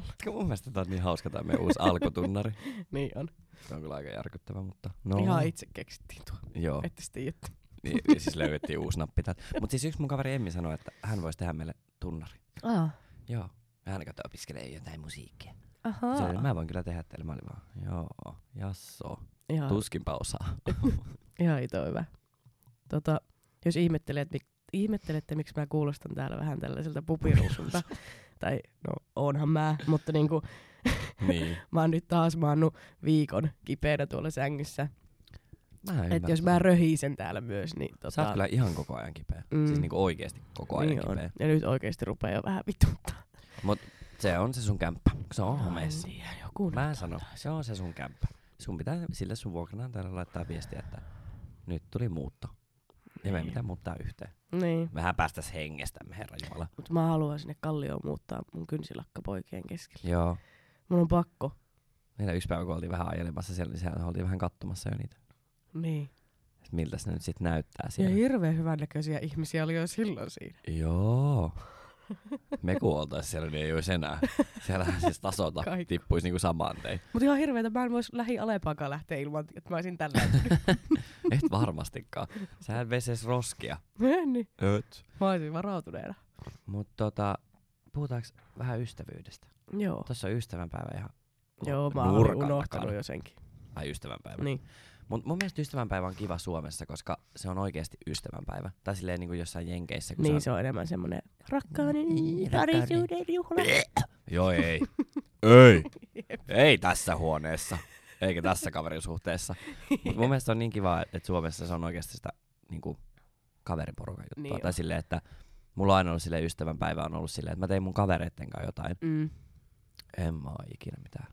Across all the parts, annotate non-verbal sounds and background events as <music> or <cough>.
tavalla. Mun mielestä tää on niin hauska tää meidän uusi alkutunnari. <laughs> Niin on. Se on kyllä aika järkyttävä, mutta no. Ihan itse keksittiin tuo. Joo, Ette sitten niin, siis löydettiin uusi nappi täältä. Mutta siis yksi mun kaveri Emmi sanoi, että hän voisi tehdä meille tunnari. Aa. Joo. Hän katsoo opiskelee jotain musiikkia. Ahaa. Se oli, mä voin kyllä tehdä teille. Mä olin vaan, joo, jasso. Ihan, Tuskinpa osaa. <laughs> ihan ito hyvä. Tota, jos ihmettelet, mik, ihmettelette, miksi mä kuulostan täällä vähän tällaiselta pupiruusulta, <laughs> tai no onhan mä, mutta niinku, <laughs> niin. mä oon nyt taas maannut viikon kipeänä tuolla sängyssä. Mä Et jos mä röhisen täällä myös, niin tota, Sä oot kyllä ihan koko ajan kipeä. Mm. Siis niinku oikeesti koko ajan niin on. kipeä. Ja nyt oikeesti rupeaa jo vähän vituttaa. Mut se on se sun kämppä. Se on homeessa. Niin, joku Mä sanon, antaa. se on se sun kämppä. Sun pitää sille sun vuokranantajalle laittaa viestiä, että nyt tuli muutto. Ja me ei Niin. mitään muuttaa yhteen. Niin. Vähän päästäs hengestämme, herra Jumala. Mutta mä haluan sinne Kallioon muuttaa mun kynsilakka poikien keskelle. Joo. Mun on pakko. Meillä yksi päivä, kun oltiin vähän ajelemassa siellä, niin siellä oltiin vähän katsomassa jo niitä. Niin. Et miltä ne nyt sit näyttää Ja siellä. hirveän hyvännäköisiä ihmisiä oli jo silloin siinä. Joo. Me kun oltais siellä, niin ei olisi enää. Siellä siis tasota Kaikki. tippuisi niinku samaan tein. Mutta ihan hirveetä, mä en vois lähi Alepaakaan lähteä ilman, että mä olisin tällä. <laughs> Et varmastikaan. Sähän veses roskia. <laughs> niin. Öt. Mä olisin varautuneena. Mut tota, puhutaanko vähän ystävyydestä? Joo. Tuossa on ystävänpäivä ihan Joo, mä olin unohtanut jo senkin. Ai ystävänpäivä. Niin. Mut mun mielestä ystävänpäivä on kiva Suomessa, koska se on oikeasti ystävänpäivä. Tai silleen niin kuin jossain Jenkeissä. Kun Niin se se on enemmän rakkauden Niin, parisuuden juhla. on... <coughs> Joo, ei. ei. Ei tässä huoneessa. Eikä tässä kaverin suhteessa. Mut mun mielestä on niin kiva, että Suomessa se on oikeasti sitä niin kuin kaveriporukan juttua. Niin tai on. silleen, että mulla on aina ollut silleen ystävänpäivä on ollut silleen, että mä tein mun kavereitten kanssa jotain. Mm. En mä oo ikinä mitään.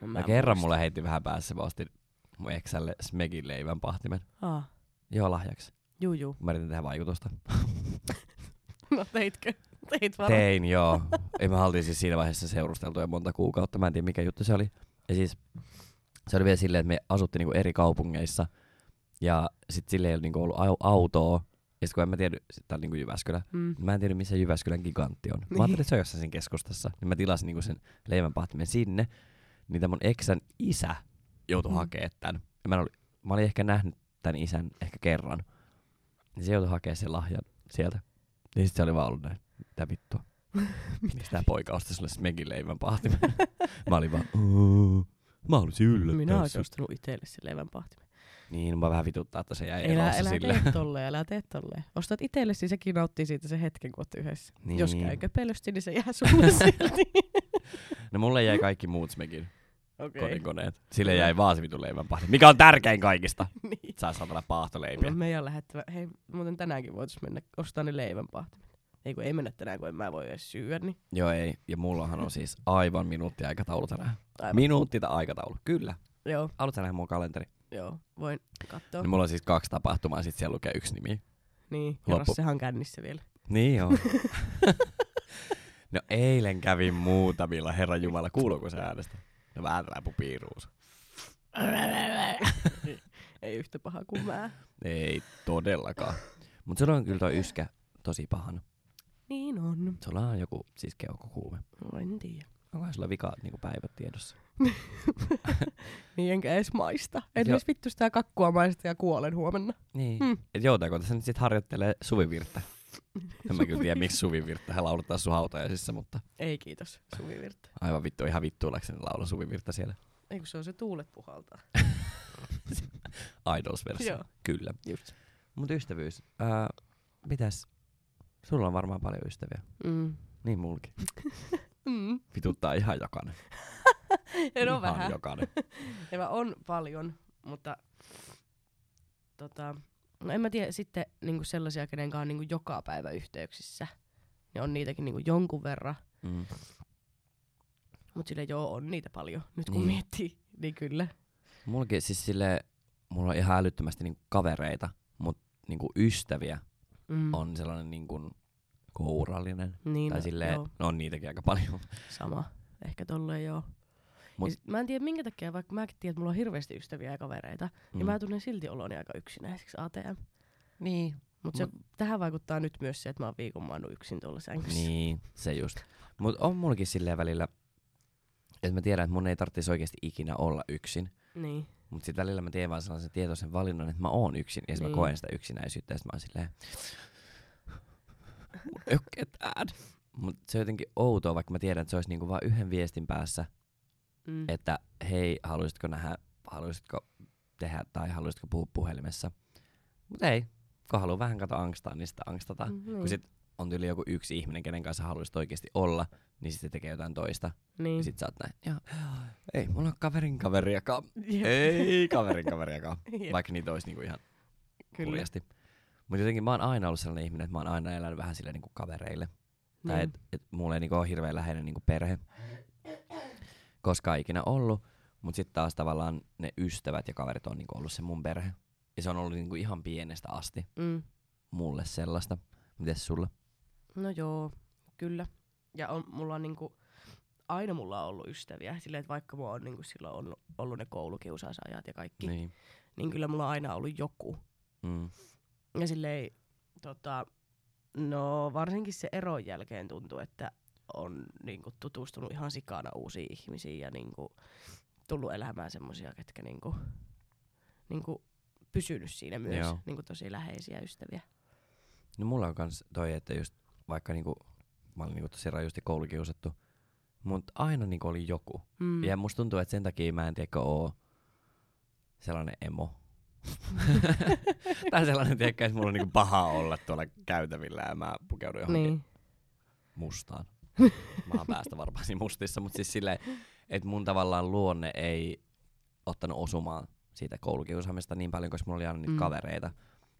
No, Mä, kerran mulle heitti vähän päässä, mä ostin mun eksälle Smegin leivän pahtimen. Ah, Joo, lahjaksi. juu, juu. Mä yritin tehdä vaikutusta. <laughs> No teitkö? Teit varmaan. Tein, joo. Ei me oltiin siis siinä vaiheessa seurusteltu jo monta kuukautta. Mä en tiedä mikä juttu se oli. Ja siis se oli vielä silleen, että me asuttiin niinku eri kaupungeissa. Ja sit sille ei niinku ollut au- autoa. Ja sit kun en mä tiedä, tää on niinku Jyväskylä. Mm. Mä en tiedä missä Jyväskylän gigantti on. Mä Niin. ajattelin, että se on jossain keskustassa. Niin mä tilasin niinku sen leivänpahtimen sinne. Niin tää mun eksän isä joutui Mm. hakemaan tän. Ja mä, olin, mä olin ehkä nähnyt tän isän ehkä kerran. Niin se joutui hakemaan sen lahjan sieltä. Niin sit se oli vaan ollut näin. Mitä vittua? <laughs> Miksi tää poika osti sulle Smegin leivän pahtimen? <laughs> mä olin vaan, "Oo, mä halusin yllättää Minä olisin sut." ostanut itselle sen leivän pahtimen. Niin, mä vähän vituttaa, että se jäi erossa elä sille. tee <laughs> tolleen, älä tee tolleen. Ostat itsellesi, sekin nauttii siitä se hetken, kun yhdessä. Niin. Jos käy köpelösti, niin se jää sulle silti. No mulle jäi kaikki muut Smegin Okei. kodinkoneet. Sille jäi vaan se vitun. Mikä on tärkein kaikista? <laughs> Niin. Saa saatana paahtoleipiä. Meidän on lähettävä. Hei, muuten tänäänkin voitais mennä ostaa ne leivän pahtimet. Ei kun ei mennä tänään, kun en mä voi edes syödä, niin Joo ei, ja mullahan on siis aivan minuutti aikataulu tänään. aivan. Minuutti tai aikataulu, kyllä. Joo, Haluatko nähdä mun kalenteri? joo, voin katsoa. No. Mulla on siis kaksi tapahtumaa, ja sit siellä lukee yksi nimi. Niin, Loppu. kerro sehan kännissä vielä. Niin joo. <laughs> no eilen kävin muutamilla, herra Jumala, kuuluuko se äänestä? No vähän tällä pupiruus. <laughs> ei yhtä paha kuin mä. Ei todellakaan. Mut sulla on kyllä toi yskä tosi pahana. Niin on. Sulla on joku siis keuhkokuume. No, en tiedä. Onkohan sulla vika niinku päivät tiedossa? <laughs> Niin enkä edes maista. Joo. edes vittu sitä kakkua maista ja kuolen huomenna. Niin. Hmm. Mm. Et joutaako tässä nyt sit harjoittelee suvivirttä? En mä kyllä tiedä, miksi suvivirttä hän lauluttaa sun hautajaisissa, mutta Ei kiitos, Suvi Virta. aivan vittu, ihan vittuillakseni laula suvivirttä siellä. Ei kun se on se tuulet puhaltaa. <laughs> Idols-versio. Joo. Kyllä. Just. Mut ystävyys. Ää, mitäs? Sulla on varmaan paljon ystäviä. Mm. Niin mulki. <laughs> Mm. Vituttaa ihan jokainen. <laughs> En ihan vähän. jokainen. Ja mä on paljon, mutta tota, no en mä tiedä sitten niinku sellaisia, kenen kanssa on niinku joka päivä yhteyksissä. Ne on niitäkin niinku jonkun verran, Mm. mutta sille joo on niitä paljon. Nyt kun Niin. miettii, niin kyllä. Mulki siis sille, mulla on ihan älyttömästi niinku kavereita, mut niinku ystäviä Mm. on sellainen niinku kourallinen. Niin, tai no, silleen, joo, no on niitäkin aika paljon. sama. Ehkä tolleen joo. Mut- Mut, sit, mä en tiedä minkä takia, vaikka mäkin tiedän, että mulla on hirveästi ystäviä ja kavereita, mm. niin mä tunnen silti oloni aika yksinäiseksi ATM. Niin. Mutta se, tähän vaikuttaa nyt myös se, että mä oon viikon maannut yksin tuolla sängyssä. Niin, se just. Mut on mullakin silleen välillä, että mä tiedän, että mun ei tarvitsisi oikeasti ikinä olla yksin. Niin. Mutta sitten välillä mä teen vaan sellaisen tietoisen valinnan, että mä oon yksin. Ja sitten Niin. mä koen sitä yksinäisyyttä. Ja sit mä oon silleen, "Mulla ei. Mutta se on jotenkin outoa, vaikka mä tiedän, että se olisi niinku vaan yhden viestin päässä, Mm. että hei, haluaisitko nähdä, haluaisitko tehdä tai haluaisitko puhua puhelimessa. Mutta ei, kun haluaa vähän kato angstaa, niin sitä angstata. Mm, Mm, niin. kun sit on yli joku yksi ihminen, kenen kanssa haluaisit oikeasti olla, niin sitten se tekee jotain toista. niin. Ja sit sä oot näin, ja, ei, mulla on kaverin kaveriakaan. <laughs> Jep. ei kaverin kaveriakaan. <laughs> Jep. Vaikka niitä olisi niinku ihan Kyllä. hurjasti. Mutta jotenkin mä oon aina ollut sellainen ihminen, että mä oon aina elänyt vähän silleen niinku kavereille. Tai Niin. et, et mulla ei niinku ole hirveän läheinen niinku perhe koskaan ikinä ollut. Mutta sitten taas tavallaan ne ystävät ja kaverit on niinku ollut se mun perhe. Ja se on ollut niinku ihan pienestä asti Mm. mulle sellaista. Mites sulla? No joo, kyllä. Ja on, mulla on niinku, aina mulla on ollut ystäviä. Silleen, että vaikka mulla on niinku silloin ollut, ollut ne koulukiusausajat ja kaikki, niin. Niin. niin kyllä mulla on aina ollut joku. Mm. Ja silleen, tota, no varsinkin se eron jälkeen tuntuu, että on niinku tutustunut ihan sikana uusiin ihmisiin ja niinku tullut elämään semmosia, ketkä niinku, niinku pysynyt siinä myös, Joo. niinku tosi läheisiä ystäviä. No mulla on kans toi, että just vaikka niinku, mä olin niinku tosi rajusti koulukiusattu, mutta aina niinku oli joku. Mm. Ja musta tuntuu, että sen takia mä en tiedä, oo sellainen emo. <laughs> tai sellainen, tiedätkö, että mulla on niinku paha olla tuolla käytävillä ja mä pukeudun johonkin niin. mustaan. Mä oon päästä varmaan siinä mustissa, mutta siis silleen, että mun tavallaan luonne ei ottanut osumaan siitä koulukiusaamista niin paljon, koska mulla oli aina niitä Mm. kavereita,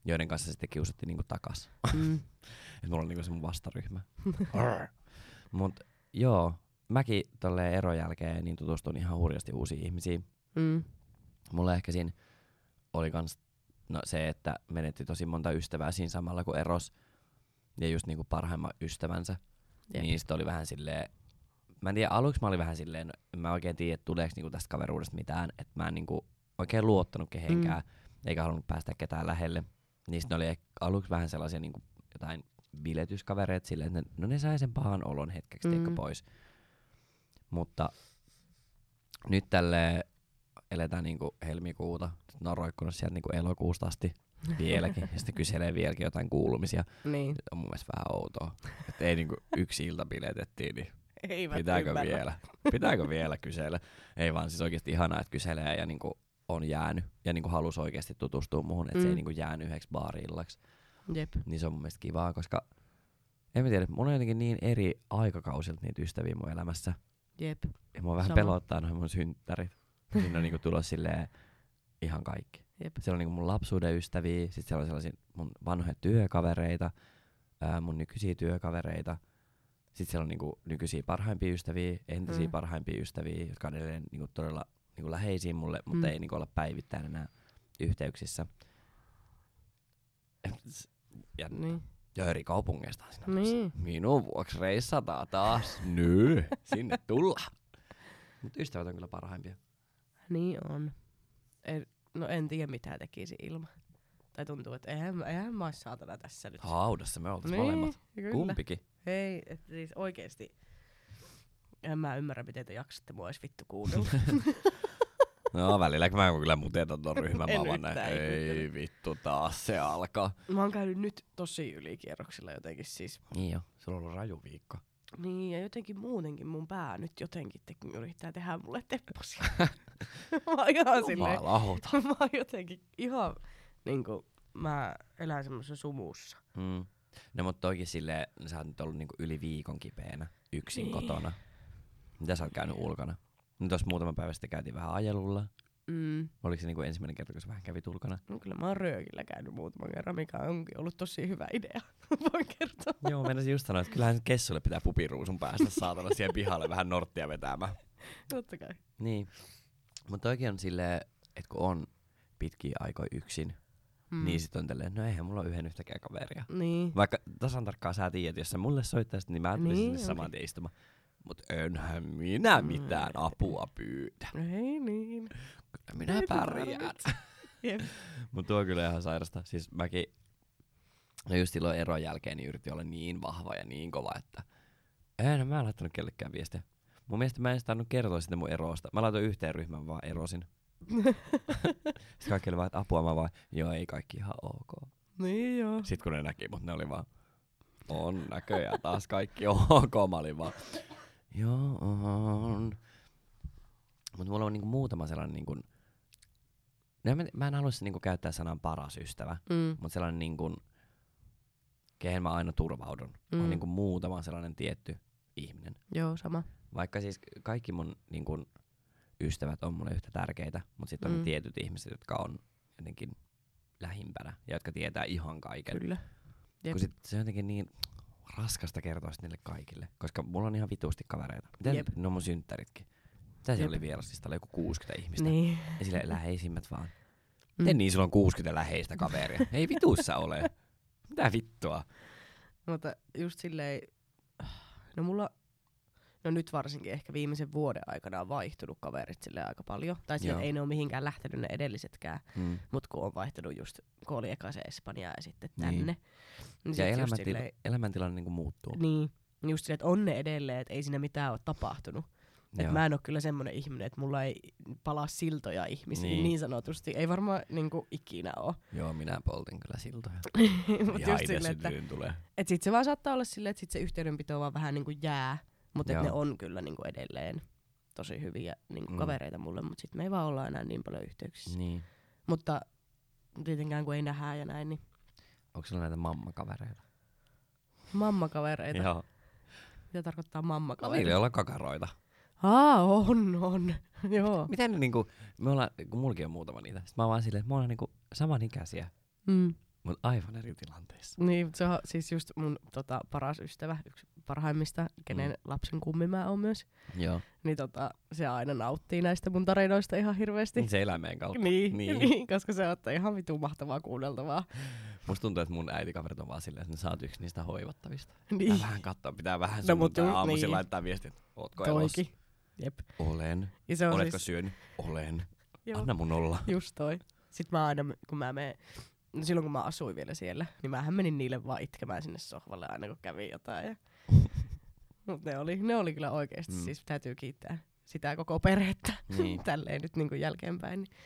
joiden kanssa sitten kiusattiin niinku takas. Mm. <laughs> Et mulla on niinku se mun vastaryhmä. <laughs> Mut joo, mäkin tolleen eron jälkeen niin tutustun ihan hurjasti uusiin ihmisiin. Mm. Mulla ehkä siinä oli kans no, se, että menetti tosi monta ystävää siinä samalla kuin eros. Ja just niinku parhaimman ystävänsä. Jep. Niin sit oli vähän silleen, mä en tiedä, aluksi mä olin vähän silleen, no, en mä oikein tiedä, että tuleeko niinku tästä kaveruudesta mitään. Että mä en niinku oikein luottanut kehenkään, mm. eikä halunnut päästä ketään lähelle. Niin sit ne oli aluksi vähän sellaisia niinku jotain biletyskavereita silleen, että ne, no ne sai sen pahan olon hetkeksi Mm. mm. pois. Mutta nyt tälle eletään niinku helmikuuta. Sitten ne on roikkunut sieltä niinku elokuusta asti vieläkin. ja sitten kyselee vieläkin jotain kuulumisia. Niin. On mun mielestä vähän outoa. Että ei niinku yksi ilta biletettiin, niin Eivät pitääkö ymmärrä. vielä? Pitääkö vielä kysellä? Ei vaan siis oikeasti ihanaa, että kyselee ja niinku on jäänyt. Ja niinku halus oikeasti tutustua muuhun, että mm. se ei Mm. niinku jäänyt yhdeksi baari-illaksi. Jep. Niin se on mun mielestä kivaa, koska en mä tiedä, mulla on jotenkin niin eri aikakausilta niitä ystäviä mun elämässä. Jep. Ja mua vähän Sama. pelottaa noin mun synttärit. Siinä on niinku tulos silleen ihan kaikki. Jep. Siellä on niinku mun lapsuuden ystäviä, sit siellä on sellaisia mun vanhoja työkavereita, ää, mun nykyisiä työkavereita. Sitten siellä on niinku nykyisiä parhaimpia ystäviä, entisiä Mm. parhaimpia ystäviä, jotka on edelleen niinku todella niinku läheisiä mulle, mutta Mm. ei niinku olla päivittäin enää yhteyksissä. Ja, Niin. ja eri kaupungeista siinä on Niin. Minun vuoksi reissataan taas. Nyt, <laughs> sinne tullaan. Mutta ystävät on kyllä parhaimpia. Niin on. En, no en tiedä mitä tekisi ilman. Tai tuntuu, että eihän, eihän mä ois saatana tässä nyt. Haudassa me oltais niin, molemmat. Kyllä. Kumpikin. Ei, et siis oikeesti. En mä ymmärrä, miten te jaksatte mua edes vittu kuunnella. <laughs> No välillä kun mä kyllä mutetan ton ryhmän, mä vaan näin, ei vittu taas se alkaa. mä oon käynyt nyt tosi ylikierroksilla jotenkin siis. Niin jo, sulla on ollut raju viikko. Niin, ja jotenkin muutenkin mun pää nyt jotenkin te- yrittää tehdä mulle <laughs> tepposia. <laughs> mä oon ihan silleen, Mä <laughs> mä oon jotenkin ihan niinku, mä elän semmosessa sumussa. Mm. No mutta toikin silleen, sä oot nyt ollut niinku yli viikon kipeänä, yksin Niin. kotona. Mitä sä oot käynyt ulkona? No tossa muutama päivä sitten käytiin vähän ajelulla. Mm. Oliko se niinku ensimmäinen kerta, kun sä vähän kävit ulkona? No kyllä mä oon röökillä käynyt muutaman kerran, mikä onkin ollut tosi hyvä idea. <laughs> Voin kertoa. Joo, meinasin just sanoa, että kyllähän Kessulle pitää pupiruusun päästä saatana siihen pihalle vähän norttia vetämään. Totta kai. Niin. Mutta toikin on silleen, että kun on pitkiä aikoja yksin, Mm. mm. niin sit on tälleen, no eihän mulla ole yhden yhtäkään kaveria. Niin. Vaikka tasan tarkkaan sä tiedät, jos sä mulle soittaisit, niin mä tulisin Niin, sinne okei. saman tien istumaan. Mut enhän minä Mm. mitään apua pyydä. Ei niin. Kyllä minä Ei pärjään. tarvitse. <laughs> Jep. Mut tuo on kyllä ihan sairasta. Siis mäkin, no just silloin eron jälkeen, niin yritin olla niin vahva ja niin kova, että en mä en laittanut kellekään viestiä. Mun mielestä mä en tainnut kertoa sitä mun erosta. Mä laitoin yhteen ryhmän vaan erosin. <laughs> Sitten kaikki oli vaan, että apua mä vaan, joo ei kaikki ihan ok. niin joo. Sitten kun ne näki mut, ne oli vaan, on näköjään taas kaikki ok. Mä olin vaan, joo on. Mut mulla on niinku muutama sellainen niinku, no mä, mä en haluaisi niinku käyttää sanan paras ystävä, Mm. mutta sellainen niinku, kehen mä aina turvaudun. Mm. on niinku muutama sellainen tietty ihminen. Joo, sama. Vaikka siis kaikki mun niin kun, ystävät on mulle yhtä tärkeitä, mutta sitten on Mm. tietyt ihmiset, jotka on jotenkin lähimpänä ja jotka tietää ihan kaiken. Kyllä. Jep. Kun sit se on jotenkin niin raskasta kertoa niille kaikille, koska mulla on ihan vitusti kavereita. Miten Jep. ne on mun synttäritkin? Mitä siellä oli vieraslistalla? Joku 60 ihmistä. Niin. Ja sille läheisimmät vaan. Mm. Miten niin sulla on 60 läheistä kaveria? Ei vitussa ole. Mitä vittua? Mutta just silleen, no mulla, no nyt varsinkin ehkä viimeisen vuoden aikana on vaihtunut kaverit silleen aika paljon. Tai silleen, Joo. ei ne ole mihinkään lähtenyt ne edellisetkään, Mm. mut kun on vaihtunut just, kun oli eka se Espanja ja sitten Niin. tänne. Niin Ja sit just elämäntila- silleen, elämäntilanne niinku muuttuu. niin, just silleen, että on ne edelleen, että ei siinä mitään ole tapahtunut. Et Joo. mä en ole kyllä semmonen ihminen, että mulla ei palaa siltoja ihmisiin Niin. niin, niin sanotusti. Ei varmaan niinku ikinä ole. Joo, minä poltin kyllä siltoja. <laughs> Mut Ihan just silleen, että tulee. et sit se vaan saattaa olla silleen, että sit se yhteydenpito vaan vähän niinku jää. Mutta ne on kyllä niinku edelleen tosi hyviä niinku Mm. kavereita mulle, mutta sitten me ei vaan olla enää niin paljon yhteyksissä. Niin. Mutta tietenkään kun ei nähdä ja näin, niin Onko sulla näitä mammakavereita? mammakavereita. Joo. Mitä tarkoittaa No niillä mammakavereita? ei olla kakaroita. Aa, on, on. <laughs> Joo. Miten ne niinku, me ollaan, kun mullakin on muutama niitä. Sitten mä oon vaan silleen, että me ollaan niinku samanikäisiä, Mm. mutta aivan eri tilanteissa. Niin, se on siis just mun tota, paras ystävä, yksi parhaimmista, kenen Mm. lapsen kummi mä oon myös. Joo. Niin tota, se aina nauttii näistä mun tarinoista ihan hirveästi. Se elää meidän kautta. Niin, Niin. <laughs> niin. koska se on ihan vitu mahtavaa kuunneltavaa. Musta tuntuu, että mun äitikaverit on vaan silleen, että sä oot yksi niistä hoivattavista. Niin, Pitää vähän katsoa, pitää vähän No, no, mut ju- aamuisin niin. laittaa viestit. Ootko elossa? toikin. Jep. Olen. Ja se on Oletko siis, syönyt? Olen. joo, Anna mun olla. just toi. Sitten mä aina, kun mä menen, no silloin kun mä asuin vielä siellä, niin mähän menin niille vaan itkemään sinne sohvalle aina kun kävi jotain. Ja... Mut ne oli, ne oli kyllä oikeesti, Mm. siis täytyy kiittää sitä koko perhettä. Niin. <laughs> Tälleen nyt niin jälkeenpäin. Niin,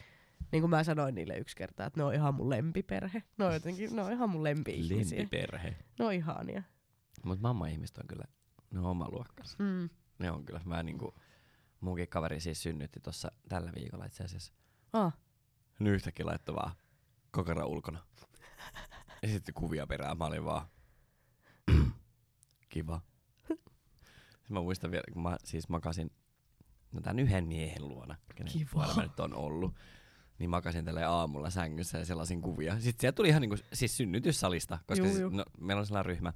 niin kuin mä sanoin niille yksi kerta, että ne on ihan mun lempiperhe. Ne on jotenkin, ne on ihan mun lempi-ihmisiä. Lempiperhe. Ne on ihania. Mut mamma-ihmiset on kyllä, ne on oma luokkansa. Mm. Ne on kyllä. Mä niinku, munkin kaveri siis synnytti tossa tällä viikolla itse asiassa. Ah, Hän yhtäkkiä laittoi vaan kokara ulkona. <laughs> Ja sitten kuvia perään. Mä olin vaan, <clears throat> kiva. Sitten mä muistan vielä, kun mä siis makasin no tän yhden miehen luona, kenen Kiva. mä nyt on ollut. Niin makasin tälle aamulla sängyssä ja sellaisin kuvia. Sitten sieltä tuli ihan niinku, siis synnytyssalista, koska Juu, siis, juu. no, meillä on sellainen ryhmä,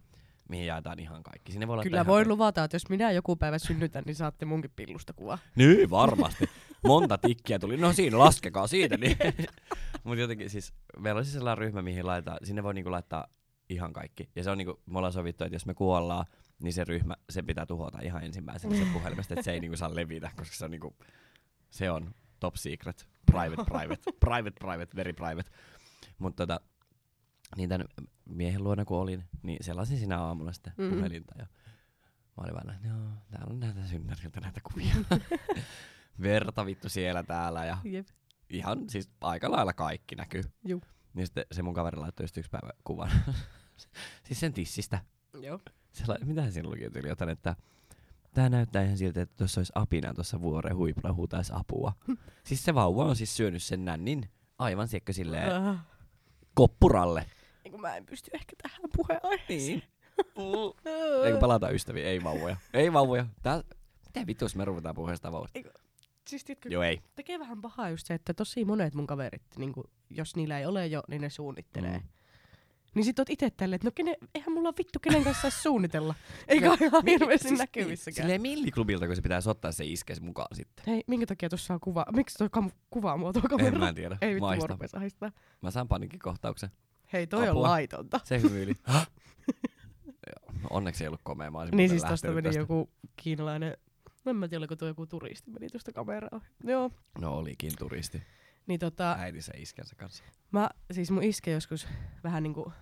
mihin jaetaan ihan kaikki. Sinne voi kyllä kaikki. luvata, että jos minä joku päivä synnytän, niin saatte munkin pillusta kuvaa. Niin, varmasti. Monta tikkiä tuli. No siinä, laskekaa siitä. Niin. <laughs> Mutta jotenkin siis, meillä on siis sellainen ryhmä, mihin laittaa, sinne voi niinku laittaa ihan kaikki. Ja se on niinku, me ollaan sovittu, että jos me kuollaan, niin se ryhmä, se pitää tuhota ihan ensimmäisenä se puhelimesta, että se ei niinku saa levitä, koska se on niinku, se on top secret, private, <laughs> private, private, private, very private. Mutta tota, niin tämän miehen luona kun olin, niin selasin siinä aamulla sitten Mhm. puhelinta ja mä olin vaan, että joo, täällä on näitä synnyriltä näitä kuvia. <laughs> Verta vittu siellä täällä ja Jep. ihan siis aika lailla kaikki näkyy. Juu. Niin sitten se mun kaveri laittoi just yksi päivä kuvan. <laughs> siis sen tissistä. Joo. Se lai- mitähän siinä luki tyyli jotain, että tää näyttää ihan siltä, että tuossa olisi apina tuossa vuoren huipulla huutaisi apua. siis se vauva on siis syönyt sen nännin aivan siekkö silleen Ah. koppuralle. Niin kun mä en pysty ehkä tähän puheenaiheeseen. Niin. <laughs> Eikö palata ystäviä? Ei vauvoja. Ei vauvoja. Tää, mitä vittu, jos me ruvetaan puheen sitä vauvoista? Siis tiedätkö, Joo, ei. tekee vähän pahaa just se, että tosi monet mun kaverit, niin kun, jos niillä ei ole jo, niin ne suunnittelee. Mm. Niin sit oot ite tälleen, että no kene, eihän mulla vittu kenen kanssa saisi suunnitella. <laughs> Eikä ole ihan hirveästi Siis näkyvissäkään. Silleen milliklubilta, kun se pitäisi ottaa se iskes mukaan sitten. Hei, minkä takia tuossa on kuva? Miksi tuo kam- kuvaa mua tuo En kamera? mä tiedä. Ei vittu, mua ahistaa. Mä saan paniikkikohtauksen. Hei, toi Apua. on laitonta. Se hymyili. <laughs> No onneksi ei ollut komea. Mä Niin siis tosta meni tästä. joku kiinalainen, no en mä tiedä, oliko tuo joku turisti meni tuosta kameraa. Joo, No olikin turisti. niin tota, Äitinsä iskensä kanssa. mä, siis mun iske joskus vähän niinku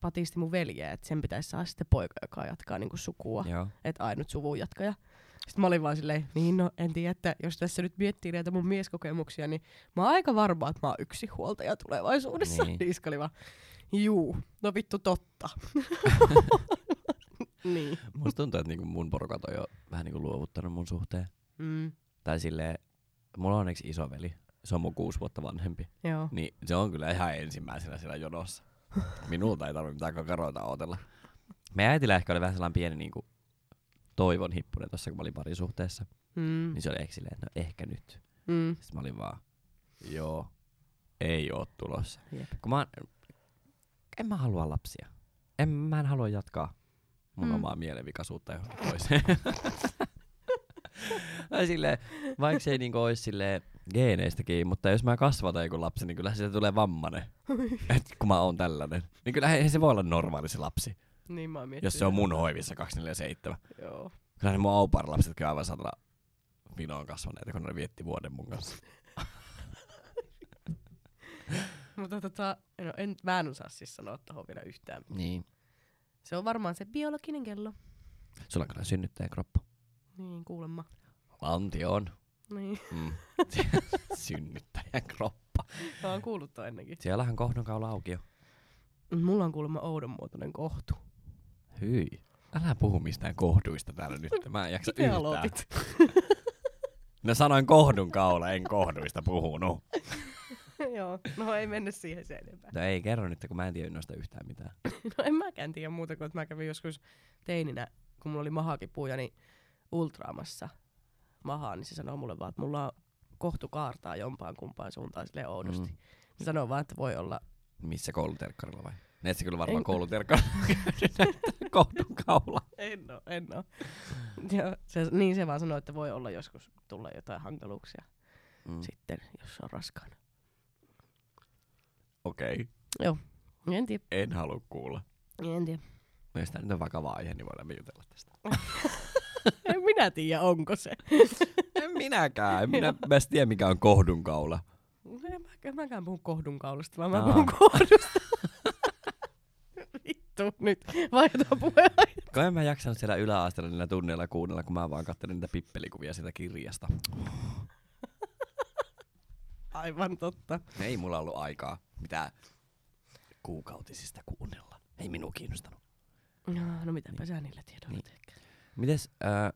patisti mun veljeä, että sen pitäisi saada sitten poika, joka jatkaa niinku sukua. Että ainut suvun jatkaja. Sitten mä olin vaan silleen, niin no en tiedä, että jos tässä nyt miettii näitä mun mieskokemuksia, niin mä oon aika varma, että mä oon yksi huoltaja tulevaisuudessa. Niin. Niin. <laughs> Iska oli vaan, juu, no vittu totta. <laughs> niin. Musta tuntuu, että niinku mun porukat on jo vähän niinku luovuttanut mun suhteen. Mm, Tai silleen, mulla on onneksi isoveli. Se on mun kuusi vuotta vanhempi. joo. Niin se on kyllä ihan ensimmäisenä siellä jonossa. Minulta ei tarvitse mitään kakaroita odotella. Meidän äitillä ehkä oli vähän sellainen pieni niinku toivon hippunen tossa, kun mä olin parisuhteessa. Mm, Niin se oli ehkä silleen, että no ehkä nyt. mm, Sitten mä olin vaan, joo, ei oo tulossa. jep. Kun mä, en mä halua lapsia. En, mä en halua jatkaa mun mm. omaa mielenvikaisuutta johonkin toiseen. <laughs> silleen, vaikka se ei niinku ois silleen geeneistäkin, mutta jos mä kasvatan joku lapsi, niin kyllä siitä tulee vammanen. <laughs> Et kun mä oon tällainen. Niin kyllä eihän se voi olla normaali se lapsi, niin mä jos se on mun hoivissa 247. Joo. Kyllä ne mun au lapset kyllä aivan satana vinoon kasvaneita, kun ne vietti vuoden mun kanssa. <laughs> Mutta tota, no en, mä en osaa siis sanoa tohon vielä yhtään. Niin. Se on varmaan se biologinen kello. Sulla on kyllä synnyttäjän kroppa. Niin, kuulemma. On. Niin. Mm. <laughs> synnyttäjän kroppa. Mä oon kuullut toi ennenkin. Siellähän kohdun kaula auki Mulla on kuulemma oudonmuotoinen kohtu. Hyi. Älä puhu mistään kohduista täällä nyt. Mä en jaksa Miten yhtään. <laughs> No sanoin kohdun kaula, en kohduista puhunut. <laughs> Joo, no ei mennä siihen sen enempää. No ei, kerro nyt, kun mä en tiedä noista yhtään mitään. No en mäkään tiedä muuta kuin, että mä kävin joskus teininä, kun mulla oli mahakipuja, niin ultraamassa mahaa, niin se sanoo mulle vaan, että mulla on kohtu kaartaa jompaan kumpaan suuntaan silleen oudosti. Mm. Se sanoo vaan, että voi olla, Missä kouluterkkarilla vai? Ne kyllä varmaan En- kouluterkkarilla <laughs> kohdun kaula. en oo, en oo. Ja se, niin se vaan sanoo, että voi olla joskus tulla jotain hankaluuksia Mm. sitten, jos on raskaana. Okei, En tiedä, en halua kuulla. en tiedä. Tää nyt on vakava aihe, niin voidaan jutella tästä. <laughs> <laughs> En minä tiedä, onko se. <laughs> En minäkään. En minä mä tiedä, mikä on kohdun kaula. En mäkään, mäkään puhu kohdun kaulasta, vaan mä puhun kohdusta. <laughs> Vittu, nyt vaihdetaan puheenaihe. Kun en mä jaksanut siellä yläasteella niillä tunneilla kuunnella, kun mä vaan katselin niitä pippelikuvia siitä kirjasta. Aivan totta. Ei mulla ollut aikaa mitään kuukautisista kuunnella. Ei minua kiinnostanut. No, no mitäpä sä niillä tiedoilla Niin. Mites, äh,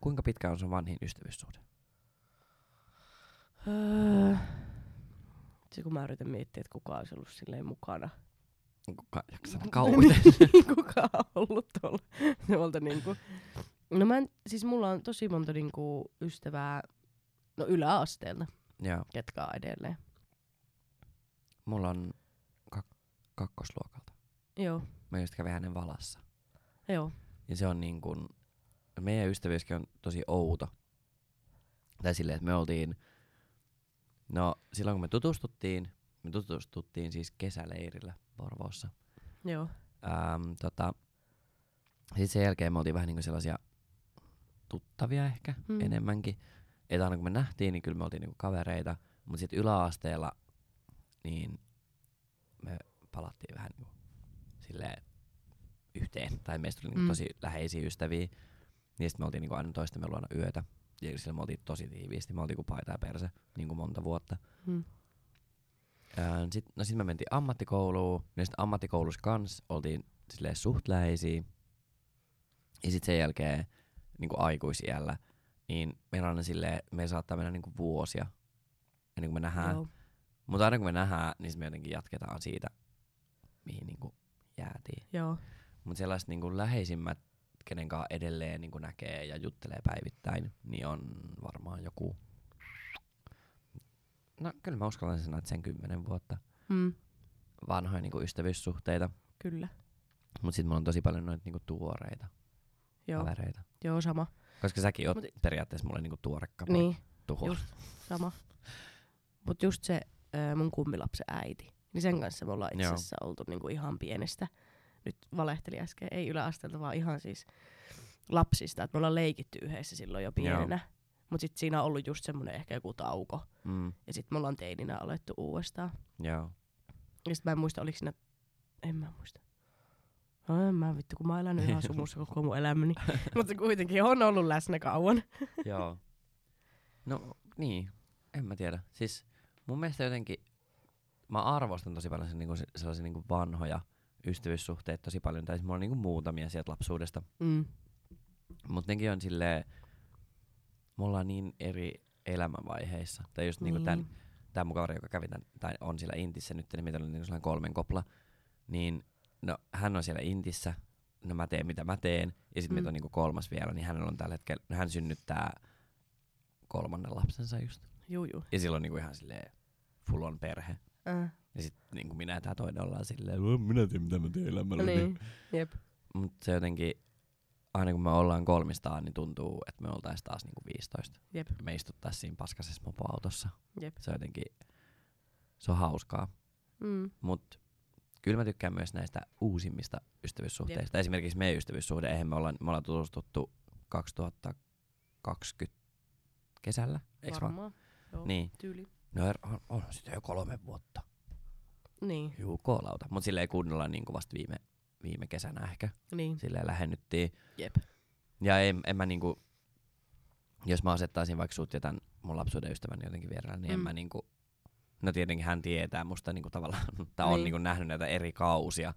kuinka pitkä on sun vanhin ystävyyssuhde? öö, se kun mä yritän miettiä, että kuka olisi ollut silleen mukana. Kuka jaksaa kauan? <laughs> kuka on ollut tuolla. tuolta niinku. No mä en, siis mulla on tosi monta niinku ystävää, no yläasteelta, Joo. ketkä on edelleen. Mulla on kak- kakkosluokalta. Joo, Mä just kävin hänen valassa. joo. Ja se on niin kuin, meidän ystävyyskin on tosi outo. Tai silleen, että me oltiin, no silloin kun me tutustuttiin, me tutustuttiin siis kesäleirillä Porvoossa. Joo. Ähm, tota, sitten sen jälkeen me oltiin vähän niinku sellaisia tuttavia ehkä Mm. mm. enemmänkin. Että aina kun me nähtiin, niin kyllä me oltiin niinku kavereita. Mutta sitten yläasteella, niin me palattiin vähän niinku silleen yhteen. Tai meistä tuli niinku Mm. tosi läheisiä ystäviä. Niin sitten me oltiin niinku aina toistemme luona yötä. Ja sillä me oltiin tosi tiiviisti. Me oltiin kuin paita ja perse niinku monta vuotta. Mm. Öö, sit, no sit me mentiin ammattikouluun, ja sit ammattikoulussa kans oltiin silleen suht läheisiä. Ja sit sen jälkeen niinku aikuisiällä, niin meillä on silleen, me saattaa mennä niinku vuosia ennen kuin me nähdään. Joo. Mutta aina kun me nähdään, niin me jotenkin jatketaan siitä, mihin niinku jäätiin. Joo. Mutta sellaiset niinku läheisimmät, kenen kanssa edelleen niinku näkee ja juttelee päivittäin, niin on varmaan joku... No kyllä mä uskallan sanoa, että sen kymmenen vuotta Mm. vanhoja niinku ystävyyssuhteita. Kyllä. Mutta sitten mulla on tosi paljon noita niinku tuoreita Joo. kavereita. Joo, sama. Koska säkin oot Mut- periaatteessa mulle niinku tuore kaveri. Niin, Tuho. just. sama. Mut just se ö, mun kummilapsen äiti, niin sen kanssa me ollaan itse asiassa oltu niinku ihan pienestä. Nyt valehteli äsken, ei yläasteelta, vaan ihan siis lapsista. Et me ollaan leikitty yhdessä silloin jo pienenä. Mut sit siinä on ollut just semmonen ehkä joku tauko. Mm, Ja sit me ollaan teininä alettu uudestaan. joo. Ja sit mä en muista, oliko siinä, en mä muista. No en mä vittu, kun mä oon elänyt ihan sumussa koko mun elämäni. <laughs> Mutta kuitenkin on ollut läsnä kauan. <laughs> Joo. No niin, en mä tiedä. Siis mun mielestä jotenkin, mä arvostan tosi paljon sen, niinku, se- sellaisia niinku vanhoja ystävyyssuhteita tosi paljon. Tai siis mulla on niinku muutamia sieltä lapsuudesta. Mm. Mutta nekin on silleen, me ollaan niin eri elämänvaiheissa. Tai just niinku tän, tää mun kaveri, joka kävi tän, tai on siellä Intissä nyt, niin mitä on niinku sellainen kolmen kopla, niin no, hän on siellä Intissä, no mä teen mitä mä teen, ja sitten Mm. meitä on niinku kolmas vielä, niin hänellä on tällä hetkellä, hän synnyttää kolmannen lapsensa just. Juu, juu. Ja silloin niinku ihan silleen full on perhe. Äh. Ja sitten niinku minä ja tää toinen ollaan silleen, "Oh, minä teen mitä mä teen elämällä. Niin, jep. Mut se jotenkin, aina kun me ollaan kolmistaan, niin tuntuu, että me oltais taas niinku 15. Jep. Me istuttais siinä paskasessa mopoautossa. Jep. Se on jotenkin, se on hauskaa. Mm. Mut kyllä mä tykkään myös näistä uusimmista ystävyyssuhteista. Esimerkiksi meidän ystävyyssuhde, eihän me ollaan, me ollaan tutustuttu 2020 kesällä, vaan? Varmaan. Joo, Niin. tyyli. No on, on sitä jo kolme vuotta. Niin, Juu, koolauta. Mut silleen kunnolla niinku vasta viime, viime kesänä ehkä. niin. Silleen lähennyttiin. Jep. Ja en, en mä niinku, jos mä asettaisin vaikka sut ja tän mun lapsuuden ystäväni jotenkin vierellä, niin mm. en mä niinku, no tietenkin hän tietää musta niinku tavallaan, <laughs> tai on Niin. niinku nähnyt näitä eri kausia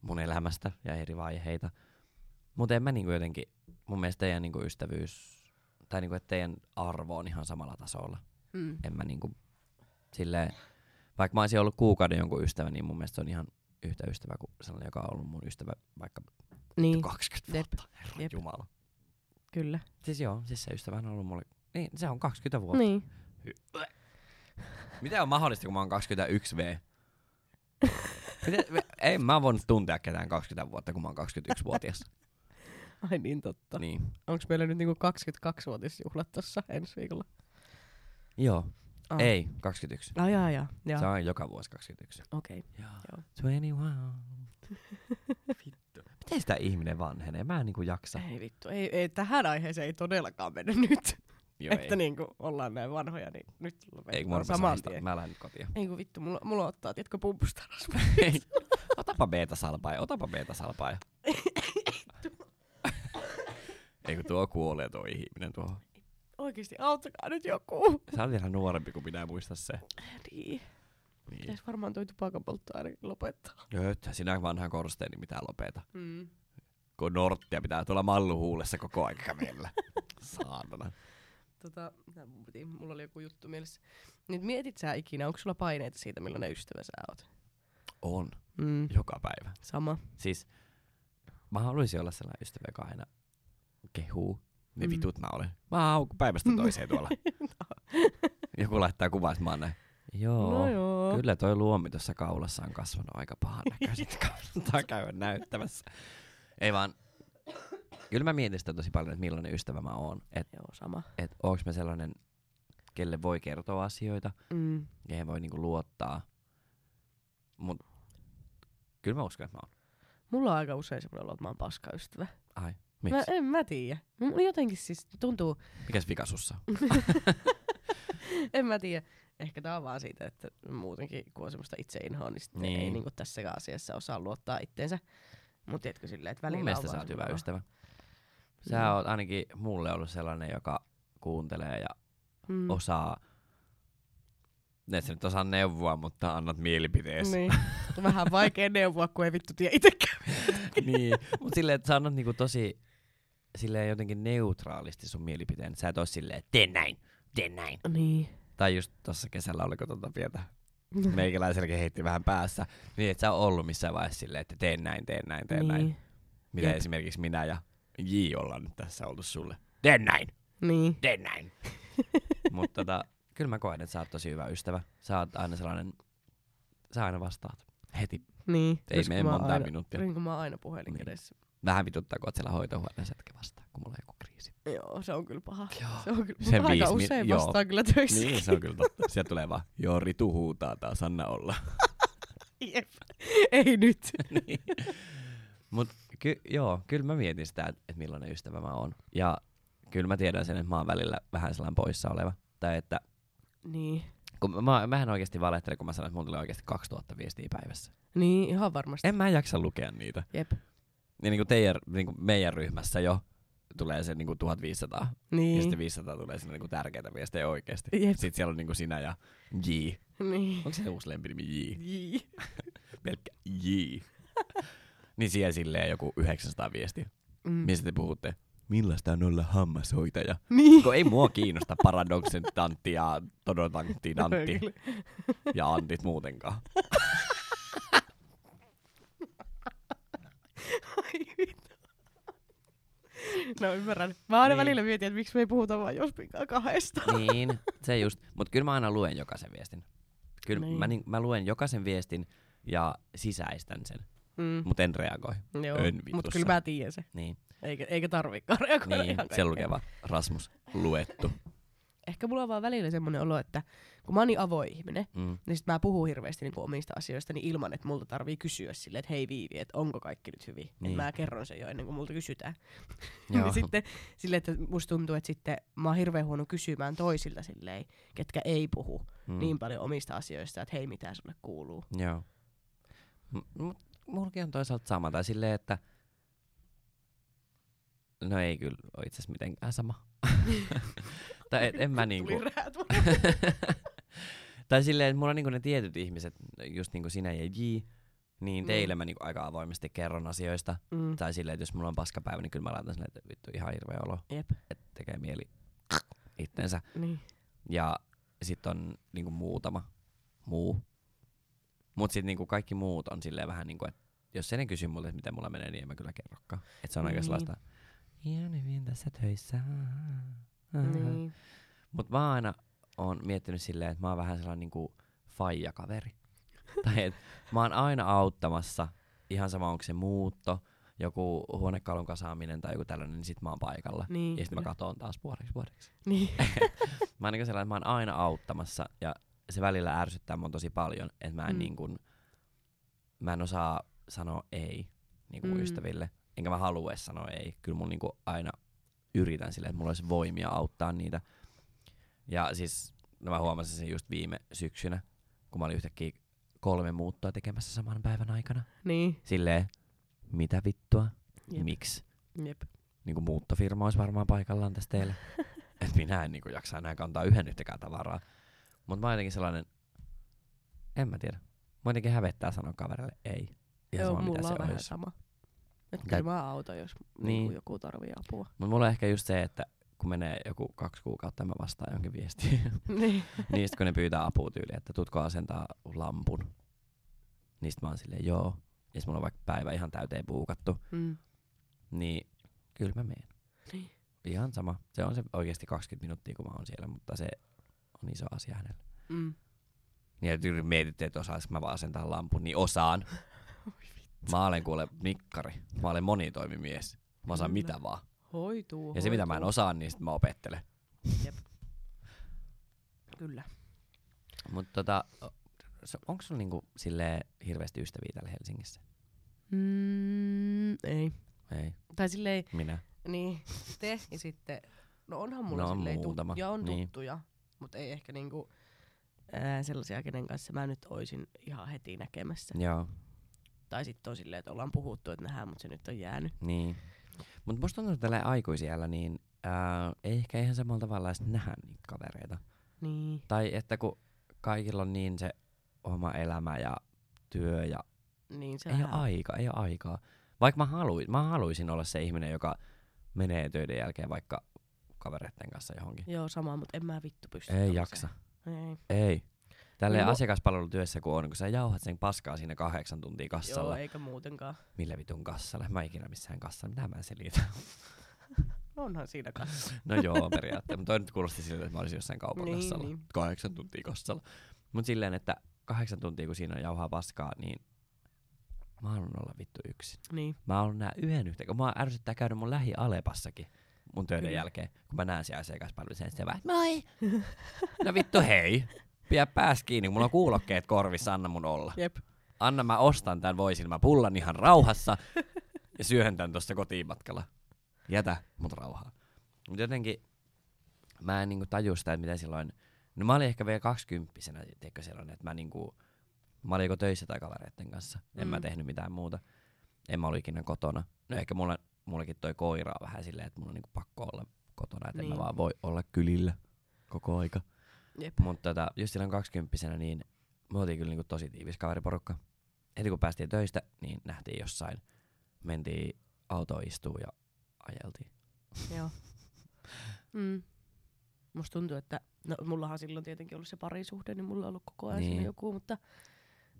mun elämästä ja eri vaiheita. Mutta en mä niinku jotenkin, mun mielestä teidän niinku ystävyys, tai niinku, että teidän arvo on ihan samalla tasolla. Mm. En mä niinku, silleen, vaikka mä olisin ollut kuukauden jonkun ystävä, niin mun mielestä se on ihan yhtä ystävä kuin sellainen, joka on ollut mun ystävä vaikka Niin, 20 Jep. vuotta. Herra Jep. Jumala. kyllä. Siis joo, siis se ystävähän on ollut mulle, niin se on 20 vuotta. Niin. Mitä on mahdollista, kun mä oon 21 V? Miten, me- ei mä voinut tuntea ketään 20 vuotta, kun mä oon 21-vuotias. <laughs> Ai niin totta. Niin. niin. Onko meillä nyt niinku 22-vuotisjuhlat tossa ensi viikolla? Joo, Ah. ei, 21. Ai jaa, jaa. jaa. Se on joka vuosi 21. Okei. Joo. Joo. 21. <laughs> Vittu. Miten sitä ihminen vanhenee? Mä en niinku jaksa. Ei vittu, ei, ei, tähän aiheeseen ei todellakaan mennä <laughs> nyt. Joo, että niinku ollaan näin vanhoja, niin nyt Ei, kun mä lopetetaan saman tien. Mä lähden nyt kotiin. Ei kun vittu, mulla, mulla ottaa, tiedätkö, pumpusta rasvaa. <laughs> Ei. Otapa beta-salpaa otapa beta-salpaa Ei kun tuo kuolee tuo ihminen tuohon. Oikeesti, auttakaa nyt joku. Sä oot vielä nuorempi kuin minä muista se. Niin. Niin. Pitäis varmaan toi tupakan poltto ainakin lopettaa. Höt, sinä vanhan korsteeni mitään lopeta. Mm. Kun norttia pitää tuolla malluhuulessa koko aika kävellä. <laughs> Saatana. Tota, mitä mulla oli joku juttu mielessä. Nyt mietit sä ikinä, onko sulla paineita siitä, millainen ystävä sä oot? On. Mm. Joka päivä. Sama. Siis mä haluaisin olla sellainen ystävä, joka aina kehuu. Ne Mm. vitut mä olen. Mä haukun päivästä toiseen tuolla. <laughs> Joku laittaa kuvaa, mä oon näin. Joo. No joo. Kyllä toi luomi tuossa kaulassa on kasvanut aika pahan näköiset. <laughs> Kannattaa käydä näyttämässä. Ei vaan, kyllä mä mietin sitä tosi paljon, että millainen ystävä mä oon. Että Joo, sama. et onks mä sellainen, kelle voi kertoa asioita, Mm. kehen voi niinku luottaa. Mut kyllä mä uskon, että mä oon. Mulla on aika usein semmoinen olo, että mä oon paska ystävä. Ai, Mä, miksi? en mä tiedä. Jotenkin siis tuntuu, Mikäs vika sussa? <laughs> en mä tiedä. Ehkä tää on vaan siitä, että muutenkin kun on semmoista itseinhoa, niin, sitten Niin. ei niinku tässäkään asiassa osaa luottaa itteensä. Mut tiedätkö silleen, että välillä Mun mielestä on sä oot hyvä ystävä. Sä oot ainakin mulle ollut sellainen, joka kuuntelee ja mm. osaa, et sä nyt osaa neuvoa, mutta annat mielipiteesi. Niin. <laughs> Vähän vaikea neuvoa, kun ei vittu tiedä itsekään. niin, mut silleen, että sä annat niinku tosi silleen jotenkin neutraalisti sun mielipiteen. Sä et oo silleen, tee näin, tee näin. Niin. Tai just tossa kesällä oliko tota pientä <laughs> meikäläiselläkin heitti vähän päässä. Niin et sä oo ollut missään vaiheessa silleen, että teen näin, teen näin, teen niin. näin. Mitä Jep. esimerkiksi minä ja J ollaan nyt tässä oltu sulle. Tee näin, Niin. tee näin. <laughs> Mutta tota, kyllä mä koen, että sä oot tosi hyvä ystävä. Sä oot aina sellainen, sä aina vastaat heti. Niin. Ei mene aina, minuuttia. Niin kun mä oon aina puhelin Niin. kädessä. Vähän vituttaa, kun oot siellä hoitohuoneessa etkä vastaa, kun mulla on joku kriisi. Joo, se on kyllä paha. Joo. Se on kyllä, Se Sen aika mi- usein joo. vastaa kyllä töissä. Niin, se on kyllä totta. Sieltä tulee vaan, joo, Ritu huutaa taas, anna olla. <laughs> Jep. Ei nyt. <laughs> niin. Mut ky- joo, kyllä mä mietin sitä, että et millainen ystävä mä oon. Ja kyllä mä tiedän sen, että mä oon välillä vähän sellainen poissa oleva. Tai että niin. Kun mä, mähän oikeasti valehtelen, kun mä sanon, että mulla tulee oikeasti 2000 viestiä päivässä. Niin, ihan varmasti. En mä jaksa lukea niitä. Jep. Niin, niin kuin teidän, niin kuin meidän ryhmässä jo tulee se niin kuin 1500. Niin. Ja sitten 500 tulee sinne niin kuin tärkeitä viestejä oikeasti. Jep. Sitten siellä on niin kuin sinä ja J. Niin. Onko se uusi lempinimi J? Jii. <laughs> Pelkkä J. <laughs> niin siellä silleen joku 900 viestiä. Mm. Mistä te puhutte? Millaista on olla hammashoitaja? Niin. Kun ei mua kiinnosta paradoksen tantti ja <laughs> todotantti dantti ja antit muutenkaan. Ai vittu. No ymmärrän. Mä aina Niin. välillä mietin, että miksi me ei puhuta vaan Jospinkaan kahdesta. niin, se just. Mut kyllä mä aina luen jokaisen viestin. Kyllä Niin. mä, niin, mä luen jokaisen viestin ja sisäistän sen, Mm. mut en reagoi. Joo. en Mutta kyllä mä tiedän se. Niin, Eikä, eikä tarvikaan reagoida niin kaikkeen. lukee vaan Rasmus luettu. Ehkä mulla on vaan välillä semmoinen olo, että kun mä oon niin avoin ihminen, Mm. niin sit mä puhun hirveästi niinku omista asioista niin ilman, että multa tarvii kysyä silleen, että hei Viivi, että onko kaikki nyt hyvin. Niin. Mä kerron sen jo ennen kuin multa kysytään. <laughs> Niin sitten silleen, että musta tuntuu, että sitten mä oon hirveän huono kysymään toisilta silleen, ketkä ei puhu Mm. niin paljon omista asioista, että hei mitä sulle kuuluu. Joo. M- mullakin on toisaalta sama. Tai silleen, että... No ei kyllä ole itse asiassa mitenkään sama. <laughs> tai et, en mä niinku... <laughs> Tai silleen, että mulla on niinku ne tietyt ihmiset, just niinku sinä ja J, niin Mm. teille mä niinku aika avoimesti kerron asioista. mm. Tai silleen, että jos mulla on paskapäivä, niin kyllä mä laitan silleen, että vittu ihan hirveä olo, Jep. että tekee mieli itsensä. Niin. Ja sit on niinku muutama muu. Mut sit niinku kaikki muut on silleen vähän niinku, että jos sen kysyy mulle, että miten mulla menee, niin en mä kyllä kerrokaan. Et se on aika Niin. sellaista, ihan hyvin tässä töissä. Niin. Mut mä aina oon miettinyt silleen, että mä oon vähän sellainen niinku faija-kaveri. <laughs> tai et mä oon aina auttamassa, ihan sama onko se muutto, joku huonekalun kasaaminen tai joku tällainen, niin sit mä oon paikalla. Niin. Ja sitten mä katon taas vuodeksi vuodeksi. <laughs> Niin. <laughs> Mä oon niinku sellainen, että mä oon aina auttamassa ja se välillä ärsyttää mun tosi paljon, että mä en, Mm. niin kuin, mä en osaa sanoa ei niin kuin Mm. ystäville. Enkä mä halua sanoa ei. Kyllä mun niinku aina yritän silleen, että mulla olisi voimia auttaa niitä. Ja siis no mä huomasin sen just viime syksynä, kun mä olin yhtäkkiä kolme muuttoa tekemässä saman päivän aikana. Niin. Silleen, mitä vittua? Jep. Miksi? Jep. Niinku muuttofirma olisi varmaan paikallaan tässä teille. <laughs> että minä en niinku jaksa enää kantaa yhden yhtäkään tavaraa. Mutta mä oon jotenkin sellainen, en mä tiedä. Mä jotenkin hävettää sanoa kaverille ei. Ihan Joo, sama, mitä mulla se on vähän olisi. sama. Että kyllä mä autan, jos Niin. niin. joku tarvii apua. Mutta mulla on ehkä just se, että kun menee joku kaksi kuukautta ja mä vastaan jonkin viestiin. <laughs> niin. sit kun ne pyytää apua tyyliin, että tutko asentaa lampun. Sit mä oon silleen joo. Ja mulla on vaikka päivä ihan täyteen puukattu. Mm. Niin kyllä mä meen. Niin. Ihan sama. Se on se oikeasti 20 minuuttia, kun mä oon siellä, mutta se on iso asia hänelle. Mm. Niin ja mietitte, että osaisinko mä vaan asentaa lampun, niin osaan. <laughs> Mä olen kuule nikkari. Mä olen monitoimimies. Mä osaan Kyllä. mitä vaan. Hoituu, Ja se mitä mä en hoituu. osaa, niin sit mä opettelen. Kyllä. Mutta tota, onko sulla niinku silleen hirveästi ystäviä täällä Helsingissä? Mm, ei. Ei, Tai silleen, minä. niin, te ja sitten, no onhan mulla No on silleen muutama, ja on niin. tuttuja, mutta ei ehkä niinku ää, sellaisia, kenen kanssa mä nyt oisin ihan heti näkemässä. Joo, Tai sitten on silleen, että ollaan puhuttu, että nähdään, mutta se nyt on jäänyt. niin. Mutta musta tuntuu, että tällä aikuisiellä, niin ää, ei ehkä ihan samalla tavalla edes nähdä niitä kavereita. Niin. Tai että kun kaikilla on niin se oma elämä ja työ ja Niin se ei ole aikaa, ei ole aikaa. Vaikka mä, haluin, mä haluaisin olla se ihminen, joka menee töiden jälkeen vaikka kavereiden kanssa johonkin. Joo, sama, mutta en mä vittu pysty. Ei tommoseen. jaksa. Ei. Ei. Tälleen Niin mu- asiakaspalvelutyössä kun on, kun sä jauhat sen paskaa siinä kahdeksan tuntia kassalla. Joo, eikä muutenkaan. Millä vitun kassalla? Mä en ikinä missään kassalla. Mitä mä selitän? <laughs> Onhan siinä kanssa. <laughs> No joo, periaatteessa. Mutta toi nyt kuulosti siltä, että mä olisin jossain kaupan Niin, kassalla. niin. Kahdeksan tuntia kassalla. Mut silleen, että kahdeksan tuntia kun siinä on jauhaa paskaa, niin mä haluan olla vittu yksin. Niin. Mä haluan nää yhden yhtä, kun mä ärsyttää käydä mun lähi Alepassakin mun töiden Kyllä. jälkeen, kun mä näen siellä asiakaspalvelussa, se vaan, <laughs> moi! no vittu hei! Pidä pääs kiinni, mulla on kuulokkeet korvissa, anna mun olla. Jep. Anna mä ostan tän voisin, mä pullan ihan rauhassa <laughs> ja syöhön tän tossa kotimatkalla. Jätä mut rauhaa. Mut jotenkin mä en niinku taju sitä, että miten silloin No mä olin ehkä vielä kaksikymppisenä, tiedätkö sellainen, että mä niinku, mä olin joko töissä tai kavereiden kanssa. En Mm. mä tehnyt mitään muuta. En mä ollut ikinä kotona. No ehkä mulla, mullekin toi koira on vähän silleen, että mulla on niinku pakko olla kotona, että niin. en Niin. mä vaan voi olla kylillä koko aika. Jep. Mutta tota, just silloin kaksikymppisenä, niin me oltiin kyllä niinku tosi tiivis kaveriporukka. Heti kun päästiin töistä, niin nähtiin jossain. Mentiin autoon istuun ja ajeltiin. Joo. Mm. Musta tuntuu, että no, mullahan silloin tietenkin ollut se parisuhde, niin mulla on ollut koko ajan Niin. joku, mutta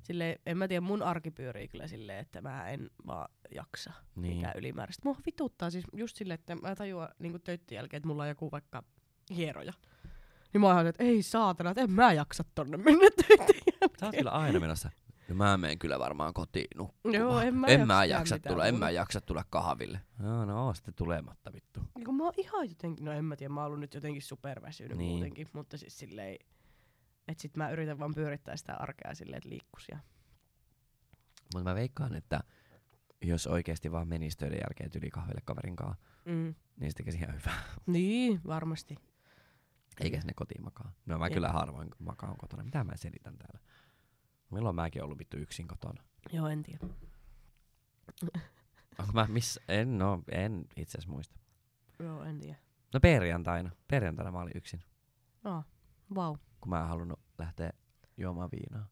sille en mä tiedä, mun arki pyörii kyllä silleen, että mä en vaan jaksa Niin. niin. mikään ylimääräistä. Mua vituttaa siis just silleen, että mä tajuan niin töitten jälkeen, että mulla on joku vaikka hieroja. Niin mä oon ihan, että ei saatana, että en mä jaksa tonne mennä jälkeen. Sä oot kyllä aina menossa. No mä menen kyllä varmaan kotiin nukkumaan. Joo, en mä en jaksa mä jaksa tulla, en mä jaksa tulla kahville. No, no oo sitten tulematta vittu. Niin kun mä oon ihan jotenkin, no en mä tiedä, mä oon ollut nyt jotenkin superväsynyt Niin. niin. muutenkin, mutta siis silleen, että sit mä yritän vaan pyörittää sitä arkea silleen, että liikkus ja Mutta mä veikkaan, että jos oikeasti vaan menisi töiden jälkeen tyli kahville kaverin kanssa, mm. niin se tekisi ihan hyvää. Niin, varmasti. Eikä sinne kotiin makaa. No mä Jep. kyllä harvoin makaan kotona. Mitä mä selitän täällä? Milloin mäkin ollut vittu yksin kotona? Joo, en tiedä. Onko mä missä? En, no, en itse asiassa muista. Joo, en tiedä. No perjantaina. Perjantaina mä olin yksin, No, vau. kun mä en halunnut lähteä juomaan viinaa.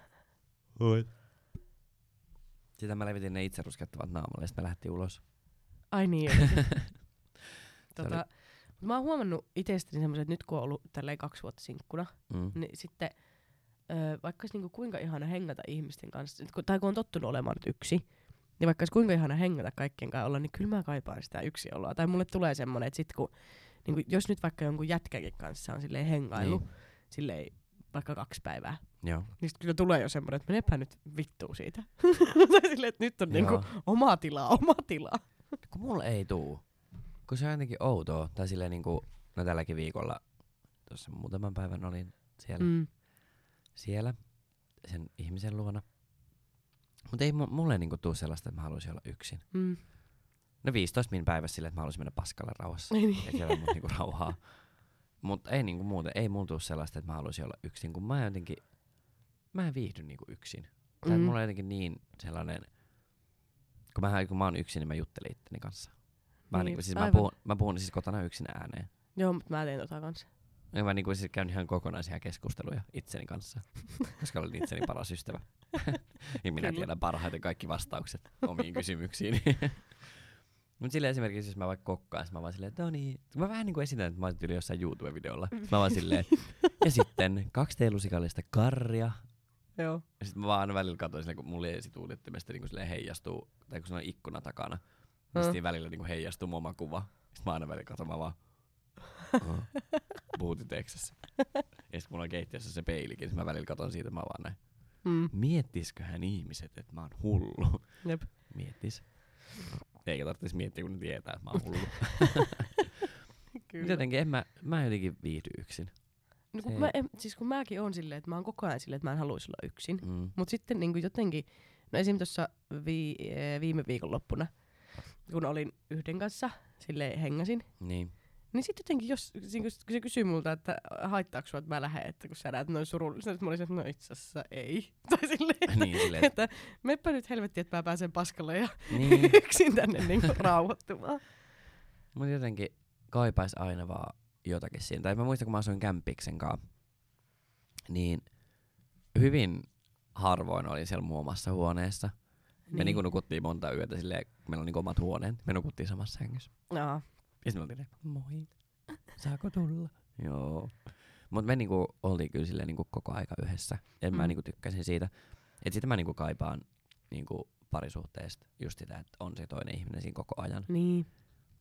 <laughs> Oi. Sitä mä levitin ne itse ruskettavat naamalle, ja sitten me lähtiin ulos. Ai niin. <laughs> oli- tota, mut mä oon huomannut itsestäni semmoisen, että nyt kun on ollut tälleen kaksi vuotta sinkkuna, Mm. niin sitten ö, vaikka olisi niinku kuinka ihana hengata ihmisten kanssa, kun- tai kun on tottunut olemaan nyt yksi, niin vaikka olisi kuinka ihana hengata kaikkien kanssa olla, niin kyllä mä kaipaan sitä yksinoloa. Tai mulle tulee semmoinen, että sit kun, niin kun, jos nyt vaikka jonkun jätkäkin kanssa on silleen hengailu, Niin. silleen vaikka kaksi päivää, Joo. niin sit kyllä tulee jo semmoinen, että menepä nyt vittuun siitä. <laughs> tai silleen, että nyt on niinku oma tilaa, oma tilaa. Kun mulla ei tuu. Kun se on jotenkin outoa. Tai silleen niinku, no tälläkin viikolla, tuossa muutaman päivän olin siellä, mm. Siellä sen ihmisen luona. Mutta ei mu- mulle niinku tuu sellaista, että mä haluaisin olla yksin. Mm. No 15 min päivässä silleen, että mä haluaisin mennä paskalle rauhassa. Ei niin. ja siellä on mut niinku rauhaa. Mutta ei niinku muuten, ei mulla tuu sellaista, että mä haluaisin olla yksin, kun mä jotenkin, mä en viihdy niinku yksin. Tai mm. Mm. mulla on jotenkin niin sellainen, kun mä, kun mä oon yksin, niin mä juttelen itteni kanssa. Mä, Niin, niinku, siis mä, puhun, mä puhun siis kotona yksin ääneen. Joo, mutta mä teen tota kanssa. Ja mä niinku siis käyn ihan kokonaisia keskusteluja itseni kanssa, <laughs> koska olen itseni paras ystävä. ja minä Kyllä. tiedän parhaiten kaikki vastaukset omiin <laughs> kysymyksiin. Mut silleen esimerkiksi, jos mä vaikka kokkaan, mä vaan silleen, että no niin. Mä vähän niinku esitän, että mä oon tyyli jossain YouTube-videolla. Mä vaan silleen, ja sitten kaksi teelusikallista karria. Joo. Ja sit mä vaan välillä katsoin silleen, kun mulla esituudittimesta niinku silleen heijastuu, tai kun se on ikkuna takana, niin Mm. sitten välillä niinku heijastuu mun oma kuva. Sitten mä aina välillä katson, mä vaan, "Oh, Booty Texas. Ja sit kun mulla on keittiössä se peilikin, niin mä välillä katon siitä, mä vaan näin. Mm. Miettisköhän ihmiset, että mä oon hullu? Jep. Miettis. Eikä tarvitsisi miettiä, kun ne tietää, että mä oon hullu. <laughs> Kyllä. jotenkin en mä, mä jotenkin viihdy yksin. No, kun mä, en, siis kun mäkin on silleen, että mä oon koko ajan silleen, että mä en haluaisi olla yksin. Mm. Mut sitten niin jotenkin, no esim. tuossa vi, eh, viime viikonloppuna, kun olin yhden kanssa, sille hengäsin, Niin. niin sitten jotenkin, jos niin kun se kysyy multa, että haittaako sua, että mä lähden, että kun sä näet noin surullisen, että mä olisin, että no itse asiassa ei. <laughs> Tai silleen, niin silleen, että meppä nyt helvetti, että mä pääsen paskalle ja niin. <laughs> yksin tänne niin rauhoittumaan. Mut jotenkin kaipais aina vaan jotakin siinä. Tai mä muistan, kun mä asuin Kämpiksen kanssa, niin hyvin harvoin olin siellä mun omassa huoneessa. Niin. Me niinku nukuttiin monta yötä silleen, meillä on niinku omat huoneet. Me nukuttiin samassa sängyssä. Jaa. Ja sitten me oltiin moi, saako tulla? Joo. Mut me niinku oltiin kyllä silleen niinku koko aika yhdessä. Ja mä Mm. niinku tykkäsin siitä. Et sitä mä niinku kaipaan niinku parisuhteesta just sitä, että on se toinen ihminen siinä koko ajan. Niin.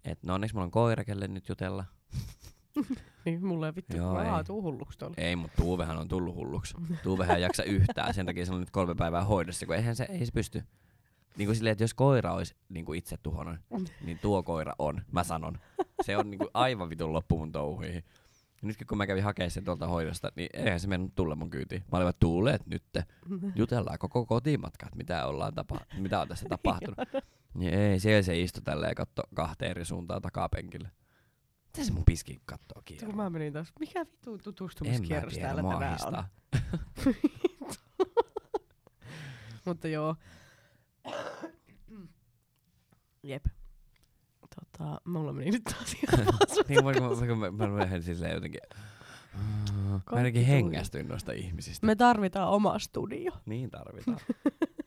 Et no onneksi mulla on koira, kelle nyt jutella. <laughs> Niin, mulla ei vittu, Joo, Joo, ei. tuu hulluksi tuolla. Ei, mutta Tuuvehan on tullut hulluksi. Tuuvehan ei jaksa yhtään, sen takia se on nyt kolme päivää hoidossa, kun eihän se, ei se pysty. Niin kuin silleen, että jos koira olisi niin kuin itse tuhonen, niin tuo koira on, mä sanon. Se on niin kuin aivan vitun loppu mun touhuihin. Ja nyt kun mä kävin hakemaan sen tuolta hoidosta, niin eihän se mennyt tulla mun kyytiin. Mä olin vaan, tuuleet nyt, jutellaan koko kotimatka, että mitä, ollaan tapa- mitä on tässä tapahtunut. <laughs> Niin ei, siellä se istui tälleen ja katso kahteen eri suuntaan takapenkille. Mitä se mun piski kattoo kiinni? kun mä menin taas, mikä mä tutustumiskierros täällä tänään on. <laughs> Mutta joo. <coughs> Jep. Tota, mulla meni nyt taas ihan <laughs> niin vaikka, mä- vaikka mä, mä lähden silleen jotenkin... Mä Kaikki jotenkin tuli. hengästyin noista ihmisistä. Me tarvitaan oma studio. Niin tarvitaan.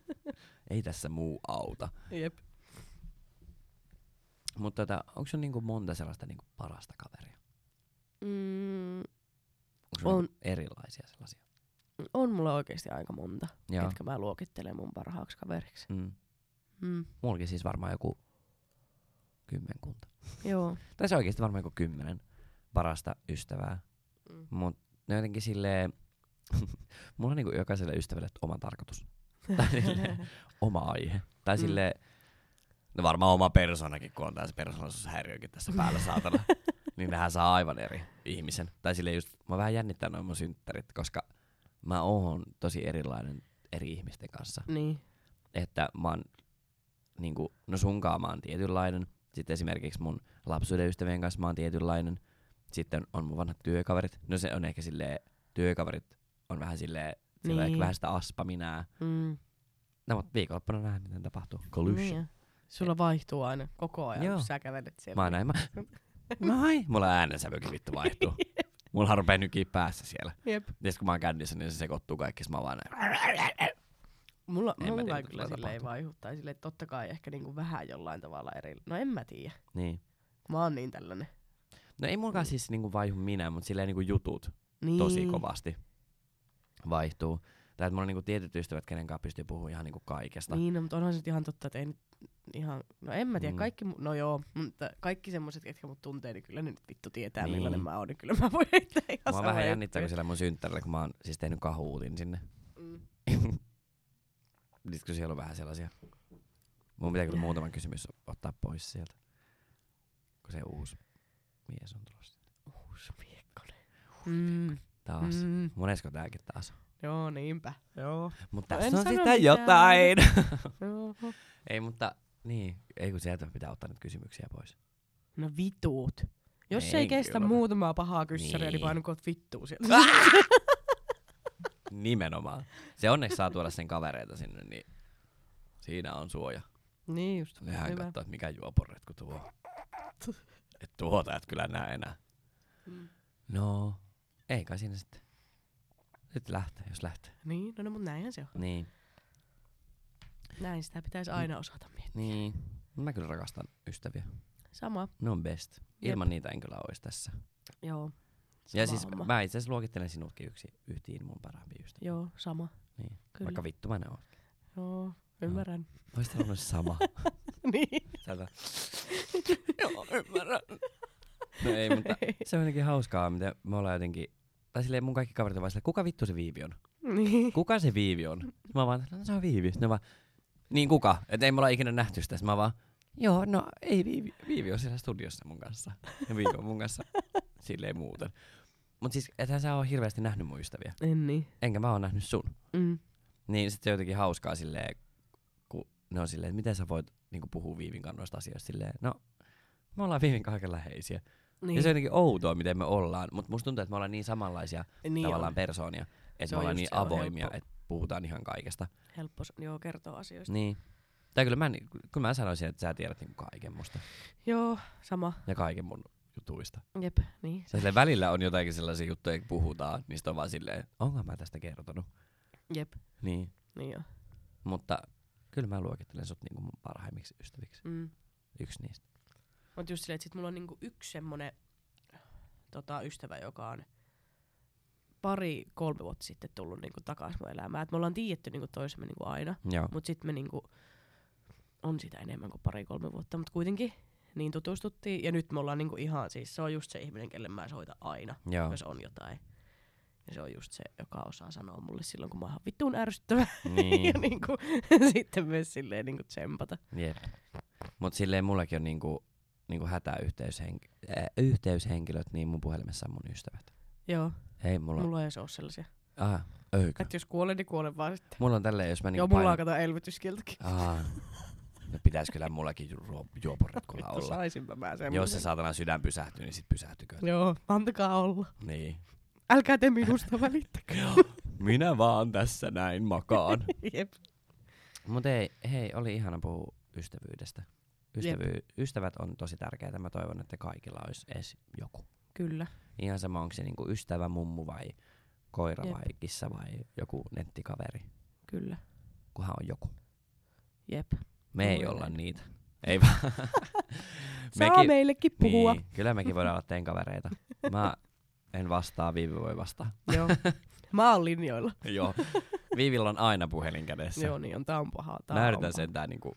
<laughs> Ei tässä muu auta. Jep. Mutta tota, onko sun niinku monta sellaista niinku parasta kaveria? Mm, On. niinku erilaisia sellaisia? On mulla oikeesti aika monta, Joo. ketkä mä luokittelen mun parhaaksi kaveriksi. Mm. Mm. Mullakin siis varmaan joku kymmenkunta. Joo. Tai se oikeesti varmaan joku kymmenen parasta ystävää. Mm. Mut ne on jotenkin silleen... <laughs> mulla on niinku jokaiselle ystävälle oma tarkoitus. <laughs> Tai silleen, oma aihe. Tai Mm. silleen... No varmaan oma persoonakin, kun on tää se persoonallisuushäiriökin tässä päällä saatana. <laughs> niin nehän saa aivan eri ihmisen. Tai silleen just, mä vähän jännittää noin mun synttärit, koska mä oon tosi erilainen eri ihmisten kanssa. Niin. Että mä oon, niinku, no sunkaan mä oon tietynlainen. Sitten esimerkiksi mun lapsuuden ystävien kanssa mä oon tietynlainen. Sitten on mun vanhat työkaverit. No se on ehkä silleen, työkaverit on vähän silleen, Niin. ehkä vähän sitä aspaminää. Mm. No mutta viikonloppuna nähdään, miten tapahtuu. Collusion. Niin. Sulla vaihtuu aina koko ajan, Joo. kun sä kävelet siellä. Mä näin, mä... <laughs> Moi! Mulla äänensävykin vittu vaihtuu. <laughs> Mulla rupee nykiä päässä siellä. Jep. Ja sit kun mä oon kännissä, niin se sekoittuu kaikki. Sit mä vaan näin. Mulla, En mä mulla tiedä, ei kyllä tapahtumaan. vaihu. Tai silleen, että totta kai ehkä niinku vähän jollain tavalla eri. No en mä tiedä. Niin. Mä oon niin tällainen. No ei mullakaan siis niinku vaihu minä, mutta silleen niinku jutut Niin. tosi kovasti vaihtuu. Tai että mulla on niinku tietyt ystävät, kenen kanssa pystyy puhumaan ihan niinku kaikesta. Niin, no, mutta onhan se ihan totta, että ei nyt ihan, no en mä tiedä, Mm. kaikki, no joo, mutta kaikki semmoset, ketkä mut tuntee, niin kyllä ne nyt vittu tietää, Niin. millainen mä oon, niin kyllä mä voin heittää ihan samoja vähän jännittää, kun siellä mun synttärillä, kun mä oon siis tehnyt kahuutin sinne. Mm. Nyt kun siellä on vähän sellaisia. Mun pitää kyllä muutama kysymys ottaa pois sieltä. Kun se uusi mies on tulossa. Uusi miekkonen. Mm. Taas. Mm. Monesko tääkin taas on? Joo, niinpä. Joo. Mutta No tässä en on sitä mitään. jotain. <laughs> Ei, mutta niin. Ei kun sieltä pitää ottaa nyt kysymyksiä pois. No vituut. Jos Ei ei, kestä kyllä. muutamaa pahaa kyssäriä, niin, Niin. niin painukot vittuu sieltä. <laughs> Nimenomaan. Se onneksi saa tuoda sen kavereita sinne, niin siinä on suoja. niin just. Nehän Hyvä. katsoo, että mikä juoporetku tuo. Et tuota et kyllä näe enää. Mm. No, ei kai siinä sitten. Nyt lähtee, jos lähtee. Niin, no, no mutta näinhän se on. Niin, Näin sitä pitäisi aina osata miettiä. niin. Mä kyllä rakastan ystäviä. Sama. Ne on best. Ilman niitä en kyllä ois tässä. Joo. ja Sama siis homma. mä itse asiassa luokittelen sinutkin yksi yhtiin mun parhaimpia ystäviä. Joo, sama. Niin. Kyllä. Vaikka vittu mä ne oon. Joo, ymmärrän. Voisit olla sama. <laughs> niin. Sieltä. Joo, ymmärrän. <laughs> No ei, mutta se on jotenkin hauskaa, miten me ollaan jotenkin... Tai silleen mun kaikki kaverit vaan silleen, kuka vittu se Viivi on? niin. Kuka se Viivi on? Sitten mä vaan, no se on Viivi. Sitten vaan, niin kuka? Et ei me olla ikinä nähty sitä. Sitten mä vaan, joo, no ei Viivi. Viivi on siellä studiossa mun kanssa. Ja Viivi on mun kanssa silleen muuten. Mut siis, ethän sä oo hirveästi nähnyt mun ystäviä. En niin. Enkä mä oo nähnyt sun. Mm. Niin sit se on jotenkin hauskaa silleen, kun ne on silleen, että miten sä voit niinku puhua Viivin kanssa noista asioista silleen, no me ollaan Viivin kaiken läheisiä. Niin. Ja se on jotenkin outoa, miten me ollaan, mutta musta tuntuu, että me ollaan niin samanlaisia niin tavallaan on. persoonia, että me ollaan niin avoimia, että puhutaan ihan kaikesta. Helppo joo, kertoa asioista. Niin. Tai kyllä mä, kyllä mä sanoisin, että sä tiedät niinku kaiken musta Joo, sama. ja kaiken mun jutuista. Jep, niin. Ja silleen välillä on jotakin sellaisia juttuja, kun puhutaan, niin sit on vaan silleen, onko mä tästä kertonut? Jep, Niin. niin joo. Mutta kyllä mä luokittelen sut niinku mun parhaimmiksi ystäviksi. Mm. Yksi niistä. Mut just silleen, että sit mulla on niinku yksi semmonen tota, ystävä, joka on pari, kolme vuotta sitten tullut niinku takas mun elämään. Et me ollaan tiedetty niinku toisemme niinku aina, Joo. mut sit me niinku on sitä enemmän kuin pari, kolme vuotta, mutta kuitenkin niin tutustuttiin. Ja nyt me ollaan niinku ihan, siis se on just se ihminen, kelle mä soitan aina, Joo. jos on jotain. Ja se on just se, joka osaa sanoa mulle silloin, kun mä oon vittuun ärsyttävä. Niin. <laughs> ja niinku, <laughs> sitten myös silleen niinku tsempata. Jep. Mut silleen mullakin on niinku, niinku hätäyhteyshenk- äh, yhteyshenkilöt, niin mun puhelimessa on mun ystävät. Joo, Ei mulla, mulla ei edes oo sellaisia. Aha, öykö? Että jos kuolen, niin kuolen vaan sitten. Mulla on tälleen, jos mä niinku Joo, mulla on painan... kato elvytyskiltäkin. Aa. No pitäis kyllä mullakin ju- juoporetkulla olla. saisinpä mä semmoisen. Jos se saatana sydän pysähtyy, niin sit pysähtykö. Joo, antakaa olla. Niin. Älkää te minusta <laughs> välittäkää. Minä vaan tässä näin makaan. <laughs> Jep. Mut ei, hei, oli ihana puhua ystävyydestä. Ystävy- ystävät on tosi tärkeää. Mä toivon, että kaikilla olisi edes joku. Kyllä. Ihan sama, onko se niinku ystävä, mummu vai koira Jep. vai kissa vai joku nettikaveri. Kyllä. Kunhan on joku. Jep. Me ei Voi olla niitä. Ei vaan. <laughs> Saa meillekin puhua. Niin, kyllä mekin voidaan olla teidän kavereita. Mä en vastaa, Viivi voi vastaa. Joo. Mä oon linjoilla. Joo. Viivillä on aina puhelin kädessä. Joo, niin on. Tää on pahaa. Tää Mä on yritän sentään niinku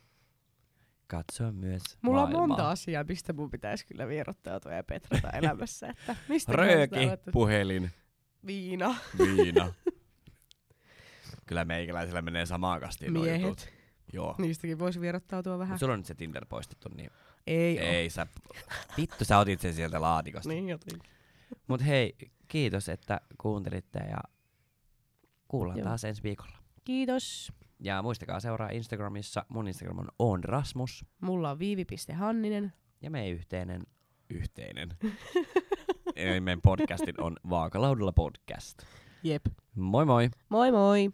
katsoa myös Mulla maailmaa. on monta asiaa, mistä mun pitäisi kyllä vierottautua ja petrata elämässä. Että mistä Rööki, puhelin, viina, viina. <laughs> Kyllä meikäläisellä menee samaan kastiin miehet. Joo. Niistäkin voisi vierottautua vähän. Mut sulla on nyt se Tinder poistettu, niin Ei, ei, oo. sä... Vittu, sä otit sen sieltä laatikosta. Niin jotenkin. Mut hei, kiitos, että kuuntelitte ja kuullaan Joo. taas ensi viikolla. Kiitos. Ja muistakaa seuraa Instagramissa. Mun Instagram on onrasmus. Mulla on viivi.hanninen. Ja meidän yhteinen... Yhteinen. <laughs> Eli meidän podcastin on Vaakalaudella podcast. Jep. Moi moi! Moi moi!